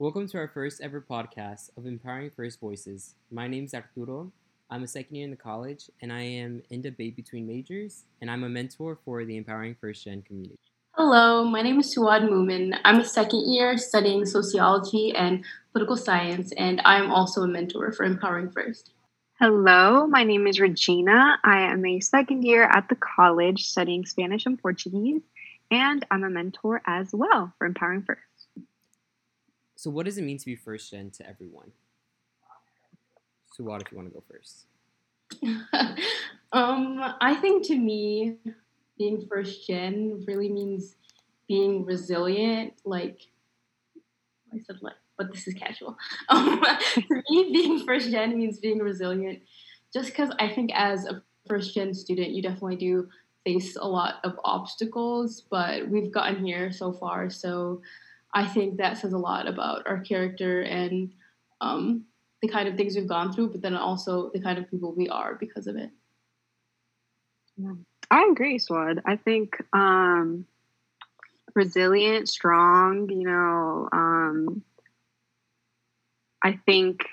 Welcome to our first ever podcast of Empowering First Voices. My name is Arturo. I'm a second year in the college, and I am in debate between majors, and I'm a mentor for the Empowering First Gen community. Hello, my name is Suad Mumin. I'm a second year studying sociology and political science, and I'm also a mentor for Empowering First. Hello, my name is Regina. I am a second year at the college studying Spanish and Portuguese, and I'm a mentor as well for Empowering First. So, what does it mean to be first gen to everyone? Suad, if you want to go first. um, I think to me, being first gen really means being resilient. Like, I said, like, but this is casual. Um, for me, being first gen means being resilient. Just because I think as a first gen student, you definitely do face a lot of obstacles, but we've gotten here so far. So I think that says a lot about our character and um, the kind of things we've gone through, but then also the kind of people we are because of it. I agree, Suad. I think um, resilient, strong, you know, um, I think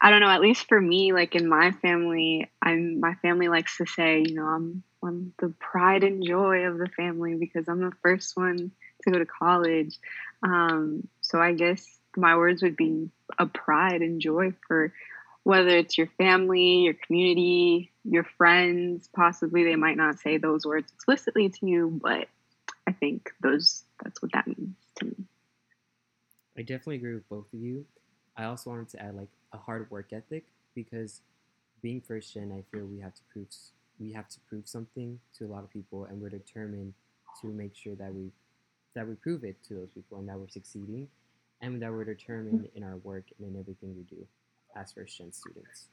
I don't know, at least for me, like in my family, I'm my family likes to say, you know, I'm I'm the pride and joy of the family because I'm the first one to go to college. Um, so I guess my words would be a pride and joy for whether it's your family, your community, your friends. Possibly they might not say those words explicitly to you, but I think those that's what that means to me. I definitely agree with both of you. I also wanted to add like a hard work ethic because being first gen, I feel we have to prove we have to prove something to a lot of people, and we're determined to make sure that we that we prove it to those people and that we're succeeding and that we're determined in our work and in everything we do as first gen students.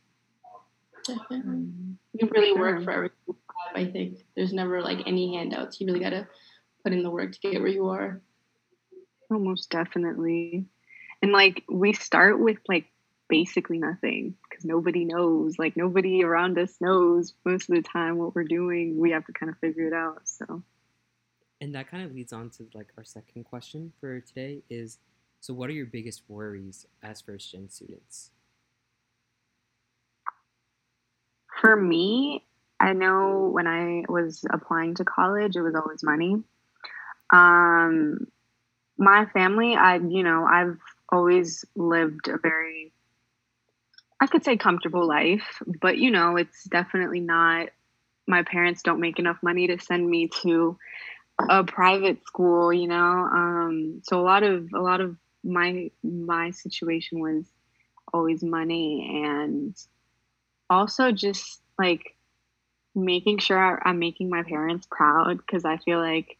Definitely. Mm-hmm. You really work mm-hmm. for everything. I think there's never like any handouts. You really got to put in the work to get where you are. Almost definitely. And like we start with like basically nothing because nobody knows. Like nobody around us knows most of the time what we're doing. We have to kind of figure it out. So and that kind of leads on to like our second question for today is so what are your biggest worries as first gen students? For me i know when i was applying to college it was always money. Um my family i you know i've always lived a very i could say comfortable life but you know it's definitely not my parents don't make enough money to send me to a private school, you know. Um, so a lot of a lot of my my situation was always money and also just like making sure I'm making my parents proud because I feel like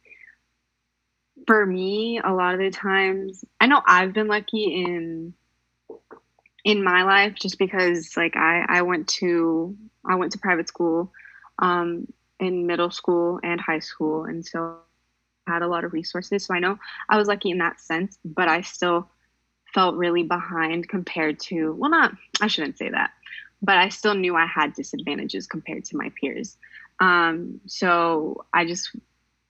for me a lot of the times I know I've been lucky in in my life just because like I I went to I went to private school um in middle school and high school and so had a lot of resources. So I know I was lucky in that sense, but I still felt really behind compared to, well, not, I shouldn't say that, but I still knew I had disadvantages compared to my peers. Um, so I just,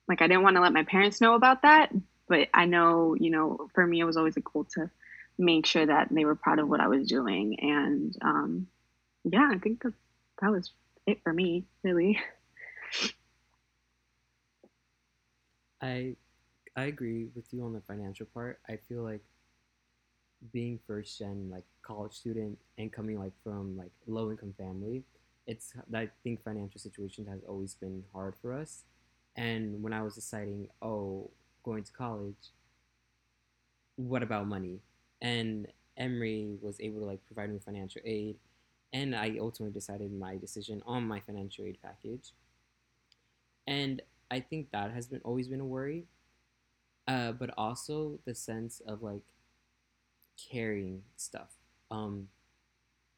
like, I didn't want to let my parents know about that, but I know, you know, for me, it was always a goal to make sure that they were proud of what I was doing. And um, yeah, I think that that was it for me, really. I I agree with you on the financial part. I feel like being first gen like college student and coming like from like low income family, it's I think financial situation has always been hard for us. And when I was deciding, oh, going to college, what about money? And Emory was able to like provide me financial aid, and I ultimately decided my decision on my financial aid package. And I think that has been always been a worry, uh, but also the sense of like carrying stuff. Um,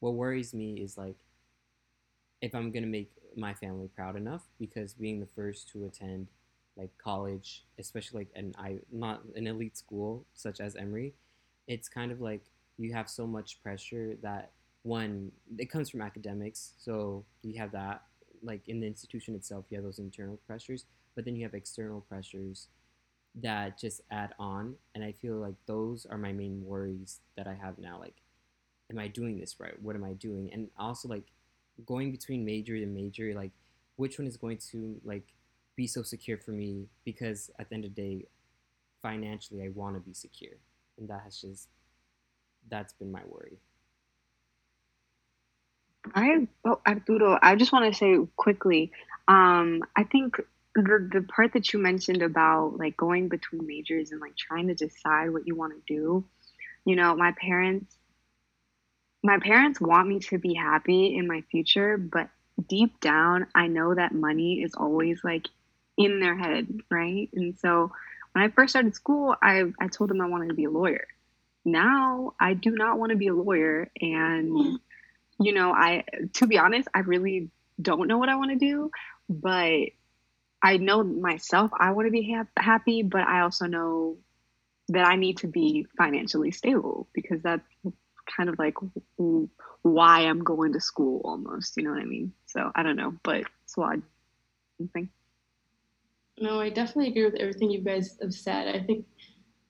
what worries me is like if I'm gonna make my family proud enough because being the first to attend like college, especially like an I not an elite school such as Emory, it's kind of like you have so much pressure that one it comes from academics, so you have that like in the institution itself, you have those internal pressures, but then you have external pressures that just add on and i feel like those are my main worries that i have now like am i doing this right? What am i doing? And also like going between major and major like which one is going to like be so secure for me? Because at the end of the day financially i want to be secure and that has just that's been my worry. I oh, Arturo, I just want to say quickly. Um, I think the the part that you mentioned about like going between majors and like trying to decide what you want to do. You know, my parents my parents want me to be happy in my future, but deep down, I know that money is always like in their head, right? And so when I first started school, I I told them I wanted to be a lawyer. Now I do not want to be a lawyer and you know, I to be honest, I really don't know what I want to do, but I know myself I want to be ha- happy, but I also know that I need to be financially stable because that's kind of like why I'm going to school almost, you know what I mean? So I don't know, but Suad, anything? No, I definitely agree with everything you guys have said. I think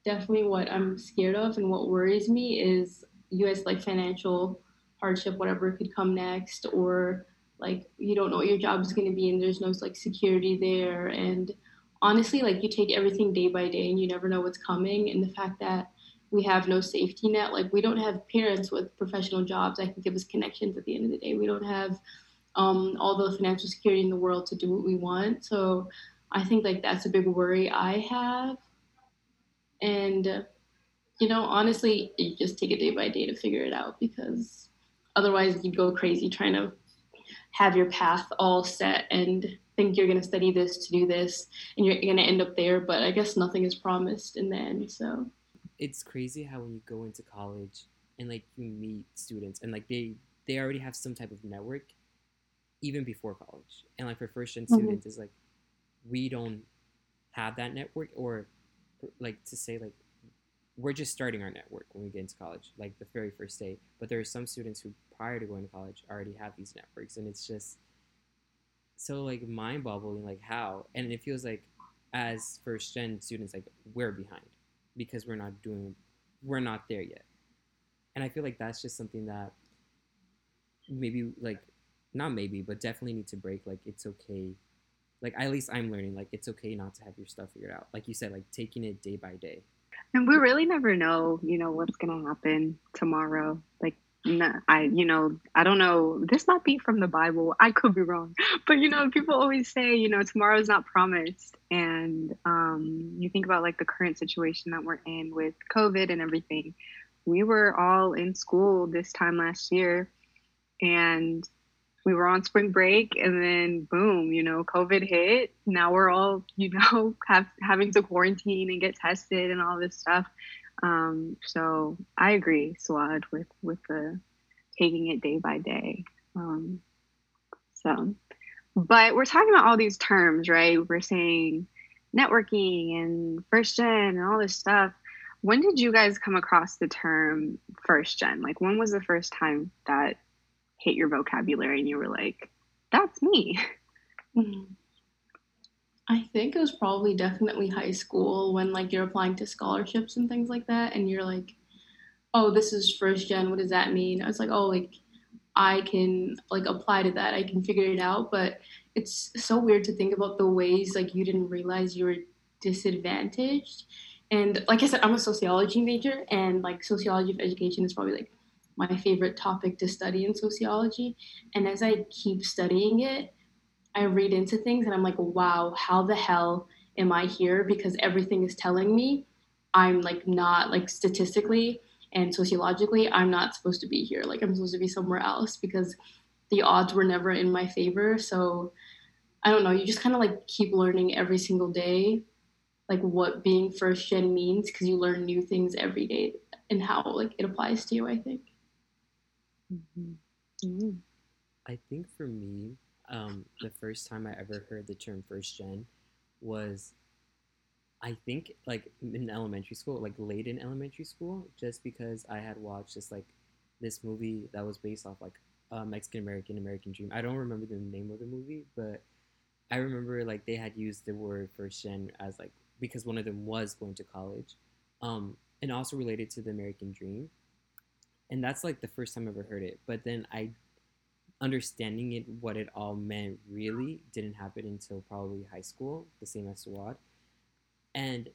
definitely what I'm scared of and what worries me is guys like financial hardship, whatever could come next, or like you don't know what your job is going to be and there's no like security there. And honestly, like you take everything day by day and you never know what's coming. And the fact that we have no safety net, like we don't have parents with professional jobs that can give us connections at the end of the day. We don't have um, all the financial security in the world to do what we want. So I think like that's a big worry I have. And you know, honestly, you just take it day by day to figure it out because otherwise you'd go crazy trying to have your path all set and think you're going to study this to do this and you're going to end up there but i guess nothing is promised in the end so it's crazy how when you go into college and like you meet students and like they they already have some type of network even before college and like for first gen mm-hmm. students is like we don't have that network or like to say like we're just starting our network when we get into college, like the very first day. But there are some students who, prior to going to college, already have these networks, and it's just so like mind boggling, like how, and it feels like as first gen students, like we're behind because we're not doing, we're not there yet, and I feel like that's just something that maybe like not maybe, but definitely need to break. Like it's okay. Like at least I'm learning. Like it's okay not to have your stuff figured out. Like you said, like taking it day by day. And we really never know, you know, what's gonna happen tomorrow. Like, I, you know, I don't know. This might be from the Bible. I could be wrong, but you know, people always say, you know, tomorrow is not promised. And um, you think about like the current situation that we're in with COVID and everything. We were all in school this time last year, and we were on spring break and then boom, you know, COVID hit. Now we're all, you know, have, having to quarantine and get tested and all this stuff. Um, so I agree, Suad, with with the taking it day by day. Um, so, but we're talking about all these terms, right? We're saying networking and first gen and all this stuff. When did you guys come across the term first gen? Like, when was the first time that hit your vocabulary and you were like, that's me? I think it was probably definitely high school when like you're applying to scholarships and things like that and you're like, oh, this is first gen. What does that mean? I was like, oh, like I can like apply to that. I can figure it out. But it's so weird to think about the ways like you didn't realize you were disadvantaged. And like I said, I'm a sociology major and like sociology of education is probably like my favorite topic to study in sociology. And as I keep studying it, I read into things and I'm like, wow, how the hell am I here? Because everything is telling me I'm like not like statistically and sociologically, I'm not supposed to be here. Like I'm supposed to be somewhere else because the odds were never in my favor. So I don't know, you just kind of like keep learning every single day, like what being first gen means because you learn new things every day and how like it applies to you, I think. Mm-hmm. Mm-hmm. I think for me, um, the first time I ever heard the term first gen was, I think, like in elementary school, like late in elementary school, just because I had watched this like this movie that was based off like a Mexican American American Dream. I don't remember the name of the movie, but I remember like they had used the word first gen as like because one of them was going to college, um, and also related to the American dream. And that's like the first time I ever heard it. But then I, understanding it, what it all meant really didn't happen until probably high school, the same as Suad. And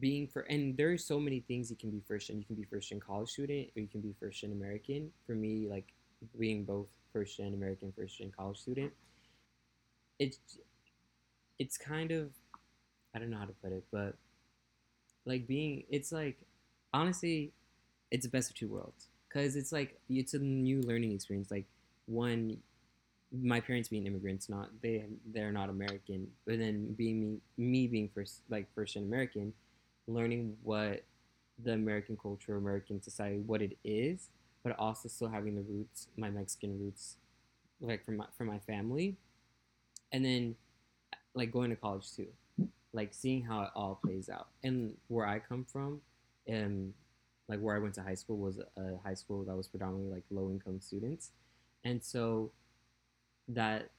being for and there are so many things you can be first gen. You can be first gen college student, or you can be first gen American. For me, like being both first gen American, first gen college student, it's it's kind of I don't know how to put it, but like being it's like honestly, it's the best of two worlds because it's like it's a new learning experience. Like one, my parents being immigrants, not they they're not American, but then being me me being first like first gen American learning what the American culture, American society, what it is, but also still having the roots, my Mexican roots, like from my from my family, and then like going to college too, like seeing how it all plays out. And where I come from, and like where I went to high school was a high school that was predominantly like low income students, and so that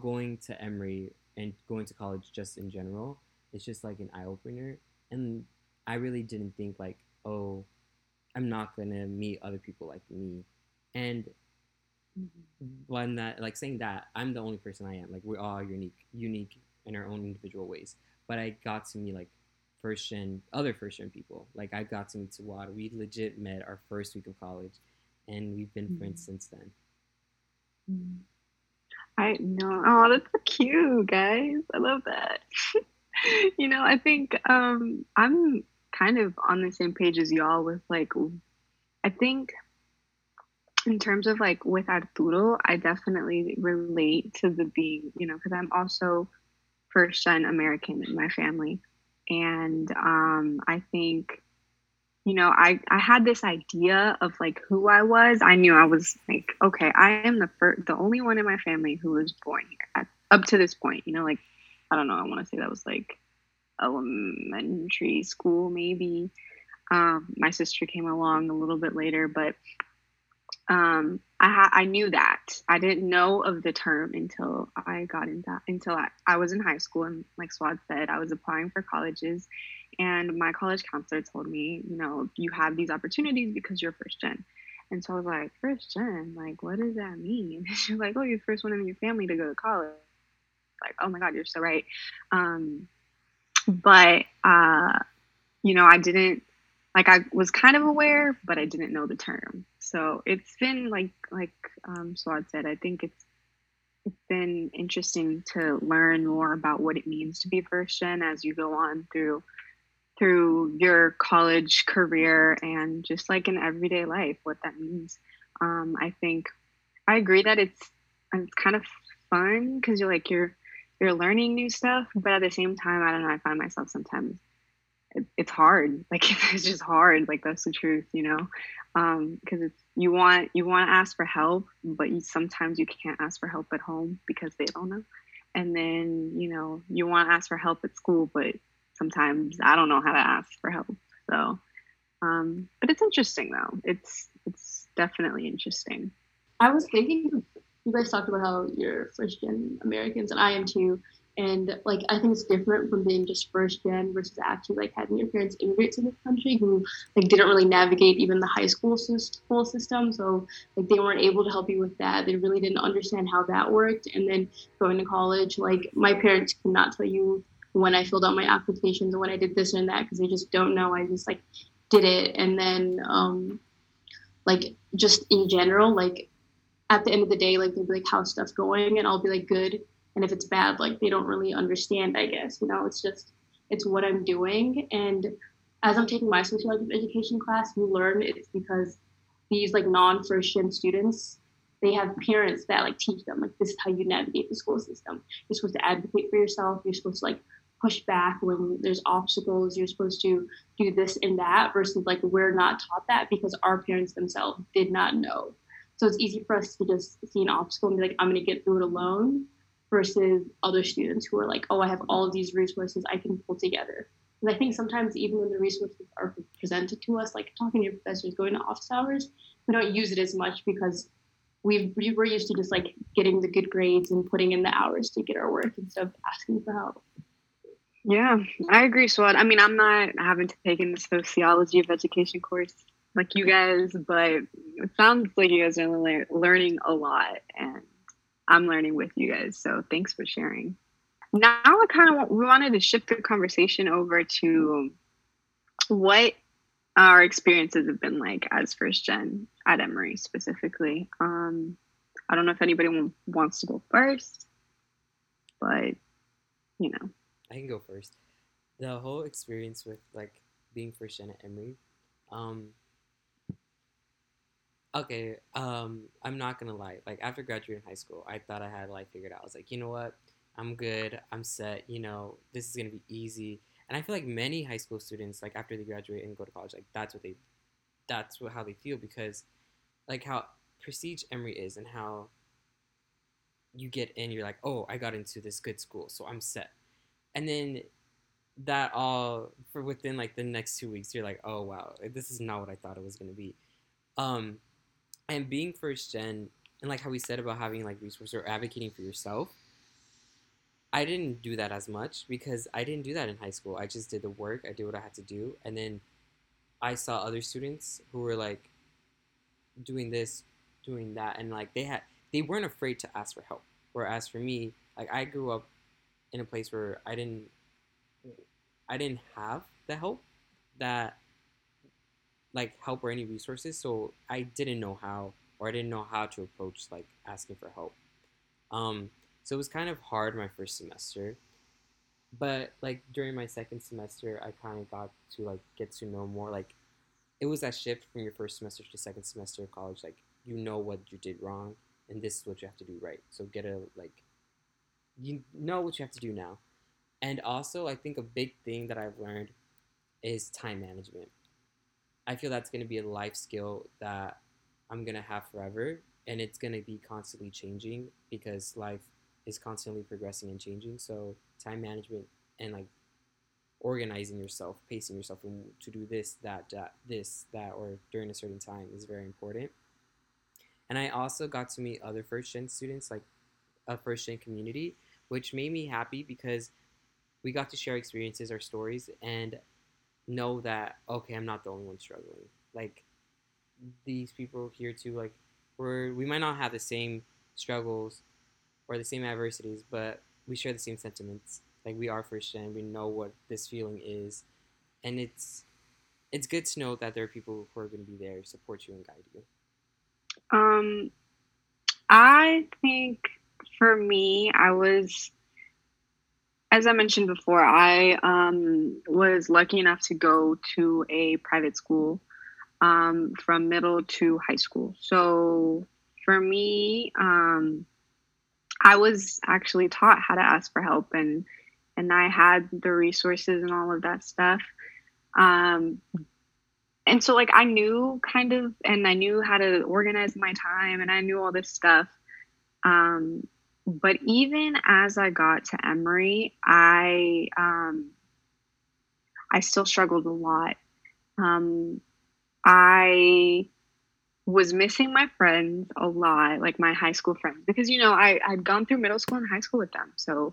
going to Emory and going to college just in general, it's just like an eye opener and I really didn't think like, oh, I'm not gonna meet other people like me, and mm-hmm. when that like saying that I'm the only person I am. Like we're all unique, unique in our own individual ways. But I got to meet like first gen other first gen people. Like I got to meet Tawada. We legit met our first week of college, and we've been mm-hmm. friends since then. Mm-hmm. I know. Oh, that's so cute, guys. I love that. you know, I think um, I'm kind of on the same page as y'all with like, I think in terms of like with Arturo, I definitely relate to the being, you know, because I'm also first gen American in my family. And um, I think, you know, I, I had this idea of like who I was. I knew I was like, okay, I am the first, the only one in my family who was born here at, up to this point, you know, like I don't know. I want to say that was like elementary school, maybe. Um, my sister came along a little bit later, but um, I ha- I knew that I didn't know of the term until I got into until I, I was in high school and like Suad said, I was applying for colleges, and my college counselor told me, you know, you have these opportunities because you're first gen. And so I was like, first gen, like, what does that mean? She's like, oh, you're the first one in your family to go to college like, oh my God, you're so right. Um, but, uh, you know, I didn't, like, I was kind of aware, but I didn't know the term. So it's been like, like um, Suad said, I think it's, it's been interesting to learn more about what it means to be first gen as you go on through through your college career and just like in everyday life what that means um, i think i agree that it's it's kind of fun because you're like you're you're learning new stuff, but at the same time, I don't know. I find myself sometimes it's hard. Like it's just hard. Like that's the truth, you know, because um, it's you want you want to ask for help, but you, sometimes you can't ask for help at home because they don't know. And then you know you want to ask for help at school, but sometimes I don't know how to ask for help. So, um, but it's interesting though. It's it's definitely interesting. I was thinking you guys talked about how you're first gen Americans, and I am too. And like I think it's different from being just first gen versus actually like having your parents immigrate to the country who like didn't really navigate even the high school school system. So like they weren't able to help you with that. They really didn't understand how that worked. And then going to college, like my parents could not tell you when I filled out my applications and when I did this and that because they just don't know. I just like did it. And then um like just in general, like at the end of the day, like they'll be like, how's stuff going? And I'll be like, good. And if it's bad, like they don't really understand, I guess. You know, it's just, it's what I'm doing. And as I'm taking my sociology education class, you learn it's because these like non first gen students, they have parents that like teach them, like, this is how you navigate the school system. You're supposed to advocate for yourself. You're supposed to like push back when there's obstacles. You're supposed to do this and that versus like we're not taught that because our parents themselves did not know so it's easy for us to just see an obstacle and be like, I'm going to get through it alone versus other students who are like, oh, I have all of these resources I can pull together. And I think sometimes even when the resources are presented to us, like talking to your professors, going to office hours, we don't use it as much because we we were used to just like getting the good grades and putting in the hours to get our work instead of asking for help. Yeah, I agree, Suad. I mean, I'm not having to take in the sociology of education course like you guys, but it sounds like you guys are le- learning a lot, and I'm learning with you guys. So thanks for sharing. Now, I kind of we wanted to shift the conversation over to what our experiences have been like as first gen at Emory specifically. Um, I don't know if anybody wants to go first, but you know, I can go first. The whole experience with like being first gen at Emory, um, okay, um, I'm not gonna lie. Like after graduating high school, I thought I had life figured out. I was like, you know what, I'm good. I'm set. You know, this is gonna be easy. And I feel like many high school students, like after they graduate and go to college, like that's what they, that's what, how they feel because, like how prestige Emory is and how you get in, you're like, oh, I got into this good school, so I'm set. And then that all for within like the next two weeks, you're like, oh wow, this is not what I thought it was gonna be. Um, and being first gen and like how we said about having like resources or advocating for yourself i didn't do that as much because i didn't do that in high school. I just did the work i did what i had to do and then i saw other students who were like doing this doing that and like they had they weren't afraid to ask for help. Whereas for me like i grew up in a place where i didn't i didn't have the help that like help or any resources, so I didn't know how or I didn't know how to approach like asking for help. Um, so it was kind of hard my first semester, but like during my second semester, I kind of got to like get to know more. Like it was that shift from your first semester to second semester of college. Like you know what you did wrong, and this is what you have to do right. So get a like you know what you have to do now. And also, I think a big thing that I've learned is time management. I feel that's going to be a life skill that I'm going to have forever. And it's going to be constantly changing because life is constantly progressing and changing. So, time management and like organizing yourself, pacing yourself to do this, that, that, this, that, or during a certain time is very important. And I also got to meet other first gen students, like a first gen community, which made me happy because we got to share experiences, our stories, and know that okay, I'm not the only one struggling. Like these people here too, like we're we might not have the same struggles or the same adversities, but we share the same sentiments. Like we are first gen, we know what this feeling is, and it's it's good to know that there are people who are going to be there, support you, and guide you. Um, I think for me, I was as I mentioned before, I um, was lucky enough to go to a private school um, from middle to high school. So for me, um, I was actually taught how to ask for help, and and I had the resources and all of that stuff. Um, and so, like, I knew kind of, and I knew how to organize my time, and I knew all this stuff. Um, but even as I got to Emory, I um, I still struggled a lot. Um, I was missing my friends a lot, like my high school friends, because you know I I'd gone through middle school and high school with them, so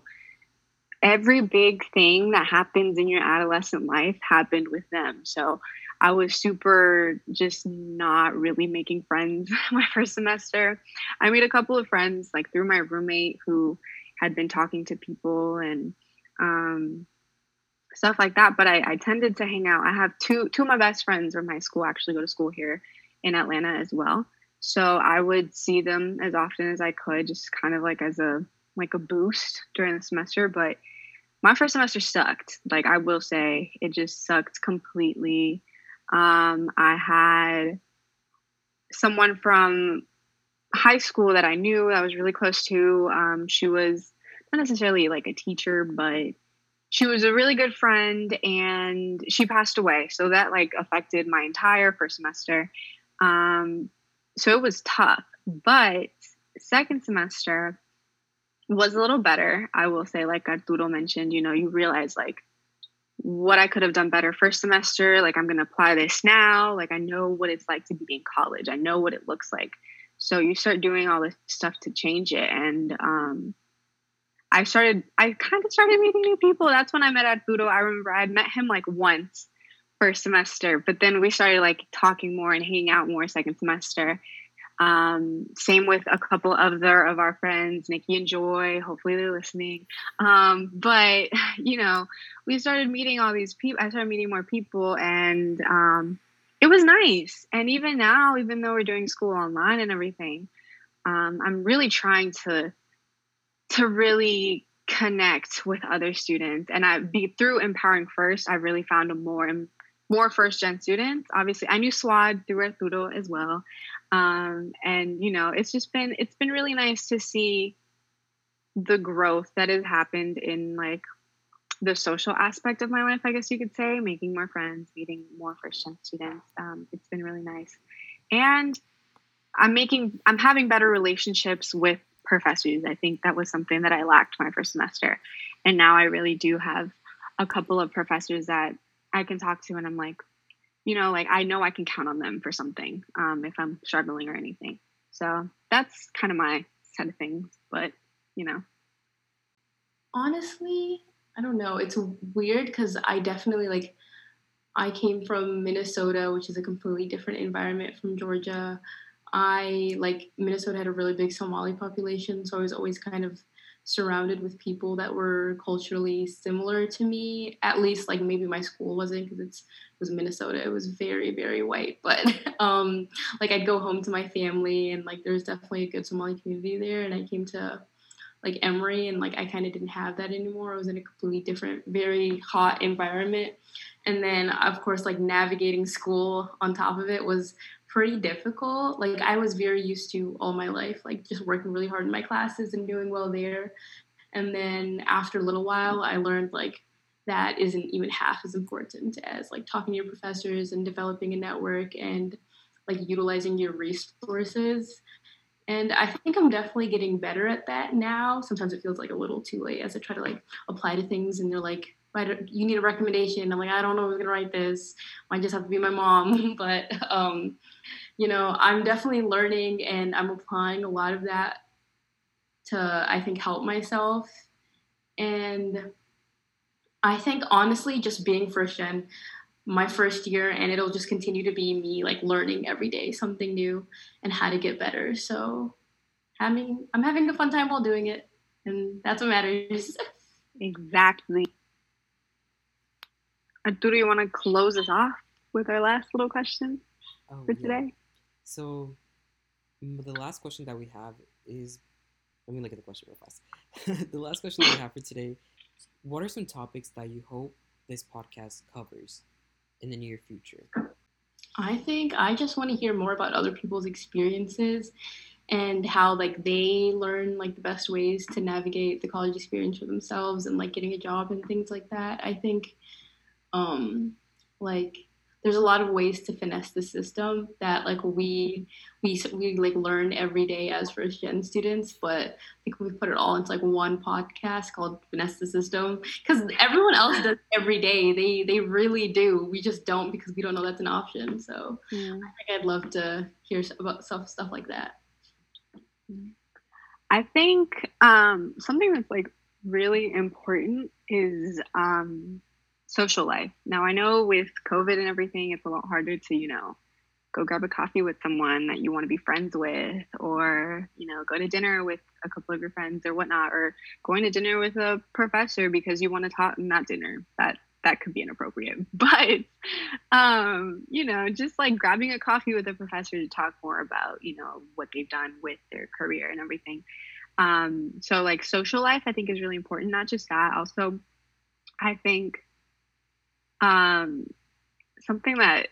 every big thing that happens in your adolescent life happened with them. So I was super just not really making friends my first semester. I made a couple of friends like through my roommate who had been talking to people and um, stuff like that. But I, I tended to hang out. I have two two of my best friends from my school actually go to school here in Atlanta as well. So I would see them as often as I could, just kind of like as a like a boost during the semester. But my first semester sucked. Like I will say, it just sucked completely. Um, I had someone from high school that I knew that I was really close to. Um, she was not necessarily like a teacher, but she was a really good friend and she passed away. So that like affected my entire first semester. Um, so it was tough. But second semester was a little better. I will say, like Arturo mentioned, you know, you realize like what I could have done better first semester. Like, I'm going to apply this now. Like, I know what it's like to be in college, I know what it looks like. So, you start doing all this stuff to change it. And um, I started, I kind of started meeting new people. That's when I met Arturo. I remember I had met him like once first semester, but then we started like talking more and hanging out more second semester. Um, same with a couple other of our friends, Nikki and Joy. Hopefully they're listening. Um, but you know, we started meeting all these people. I started meeting more people, and um, it was nice. And even now, even though we're doing school online and everything, um, I'm really trying to to really connect with other students. And I be through empowering first. I really found a more more first gen students. Obviously, I knew Suad through Arturo as well. Um, and you know, it's just been it's been really nice to see the growth that has happened in like the social aspect of my life, I guess you could say, making more friends, meeting more first gen students. Um, it's been really nice. And I'm making, I'm having better relationships with professors. I think that was something that I lacked my first semester. And now I really do have a couple of professors that I can talk to, and I'm like, you know, like I know I can count on them for something um, if I'm struggling or anything. So that's kind of my side of things. But, you know. Honestly, I don't know. It's weird because I definitely like, I came from Minnesota, which is a completely different environment from Georgia. I like Minnesota had a really big Somali population, so I was always kind of surrounded with people that were culturally similar to me. At least like maybe my school wasn't because it was Minnesota. It was very very white, but um like I'd go home to my family and like there's definitely a good Somali community there. And I came to like Emory and like I kind of didn't have that anymore. I was in a completely different, very hot environment. And then of course like navigating school on top of it was pretty difficult. Like I was very used to all my life, like just working really hard in my classes and doing well there. And then after a little while, I learned like that isn't even half as important as like talking to your professors and developing a network and like utilizing your resources. And I think I'm definitely getting better at that now. Sometimes it feels like a little too late as I try to like apply to things and they're like, write you need a recommendation. I'm like, I don't know who's gonna write this. Might just have to be my mom. but um, you know, I'm definitely learning and I'm applying a lot of that to I think help myself. And I think honestly, just being first gen, my first year, and it'll just continue to be me like learning every day something new and how to get better. So having I'm having a fun time while doing it, and that's what matters. exactly. Uh, Arturo, you want to close us off with our last little question oh, for today? Yeah. So, the last question that we have is let me look at the question real fast. the last question that we have for today What are some topics that you hope this podcast covers in the near future? I think I just want to hear more about other people's experiences and how like they learn like the best ways to navigate the college experience for themselves and like getting a job and things like that. I think um, like there's a lot of ways to finesse the system that like we we we like learn every day as first gen students but i think we put it all into like one podcast called finesse the system because everyone else does every day. They they really do. We just don't because we don't know that's an option. So yeah. i think i'd love to hear about stuff stuff like that. I think um something that's like really important is um social life. Now, I know with COVID and everything, it's a lot harder to, you know, go grab a coffee with someone that you want to be friends with, or, you know, go to dinner with a couple of your friends or whatnot, or going to dinner with a professor because you want to talk, not dinner, that that could be inappropriate. But um, you know just like grabbing a coffee with a professor to talk more about you know what they've done with their career and everything. Um, so like social life i think is really important not just that. Also i think um, something that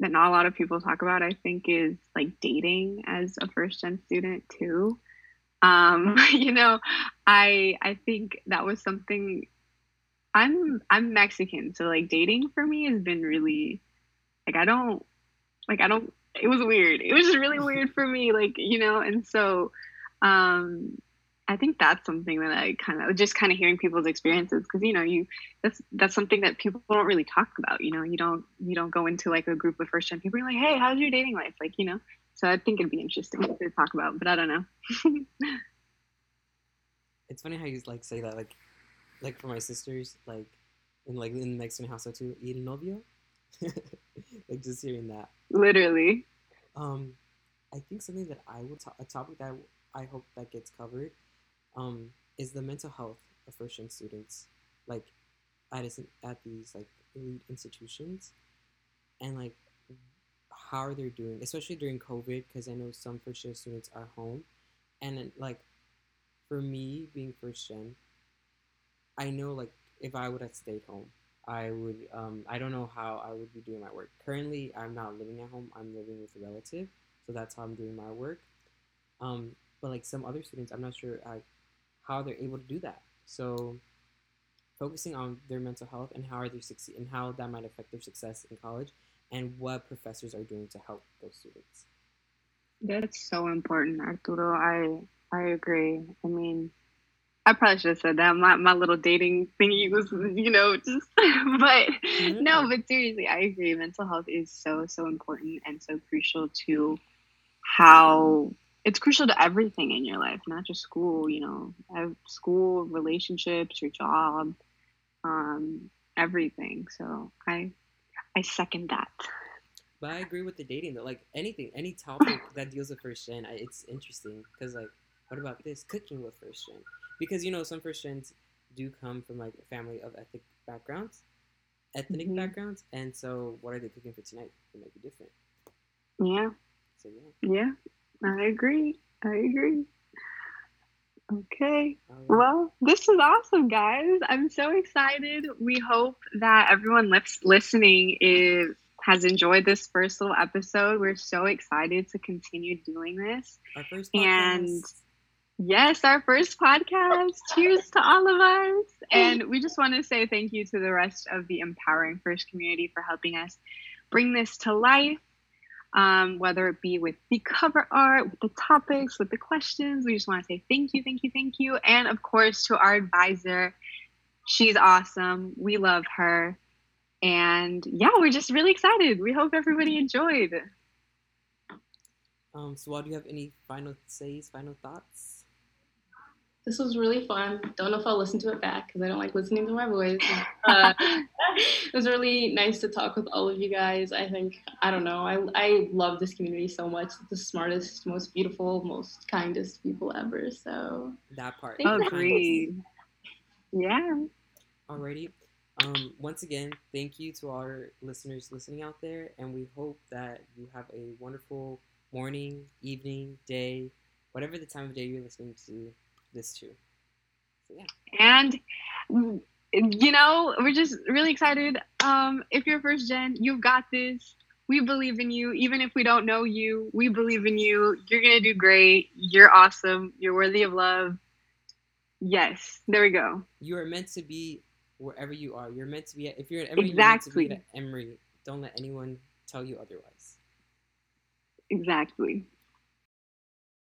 that not a lot of people talk about, I think, is like dating as a first gen student too. Um, you know, I I think that was something. I'm I'm Mexican, so like dating for me has been really like I don't like I don't. It was weird. It was just really weird for me, like you know, and so um I think that's something that I kind of just kind of hearing people's experiences because you know you that's that's something that people don't really talk about. You know, you don't you don't go into like a group of first gen people. You're like, hey, how's your dating life? Like, you know. So I think it'd be interesting to talk about, but I don't know. it's funny how you like say that like like for my sisters like in like in the Mexican household too, el novio. like just hearing that. Literally. Um, I think something that I would talk a topic that I hope that gets covered, um, is the mental health of first gen students, like at at these like elite institutions, and like how are they doing, especially during COVID, because I know some first gen students are home, and like for me being first gen, I know like if I would have stayed home, I would um, I don't know how I would be doing my work. Currently, I'm not living at home. I'm living with a relative, so that's how I'm doing my work. Um, but like some other students, I'm not sure how they're able to do that. So focusing on their mental health and how are they succeed and how that might affect their success in college and what professors are doing to help those students. That's so important, Arturo. I I agree. I mean, I probably should have said that. My my little dating thingy was, you know, just but yeah. no, but seriously, I agree. Mental health is so, so important and so crucial to how it's crucial to everything in your life, not just school, you know, school, relationships, your job, um, everything. So I I second that. But I agree with the dating though. Like anything, any topic that deals with first gen, I, it's interesting because like, what about this cooking with first gen? Because you know some first gens do come from like a family of ethnic backgrounds, ethnic mm-hmm. backgrounds, and so what are they cooking for tonight? It might be different. Yeah. So yeah. Yeah, I agree. I agree. Okay. Well, this is awesome, guys. I'm so excited. We hope that everyone listening is has enjoyed this first little episode. We're so excited to continue doing this. Our first podcast. And yes, our first podcast. Cheers to all of us. And we just want to say thank you to the rest of the Empowering First community for helping us bring this to life um, whether it be with the cover art, with the topics, with the questions. We just want to say thank you, thank you, thank you. And of course, to our advisor. She's awesome. We love her. And yeah, we're just really excited. We hope everybody enjoyed. Um, so, while do you have any final says, final thoughts? this was really fun. Don't know if I'll listen to it back because I don't like listening to my voice. Uh, it was really nice to talk with all of you guys. I think I don't know. I I love this community so much. The smartest, most beautiful, most kindest people ever. So that part. Agreed. Yeah. Alrighty. Um, once again, thank you to our listeners listening out there, and we hope that you have a wonderful morning, evening, day, whatever the time of day you're listening to this too. So yeah. And you know, we're just really excited. Um, if you're first gen, you've got this. We believe in you. Even if we don't know you, we believe in you. You're gonna do great. You're awesome. You're worthy of love. Yes, there we go. You are meant to be wherever you are. You're meant to be. At, if you're at Emory, exactly. you're meant to be at Emory. Don't let anyone tell you otherwise. Exactly.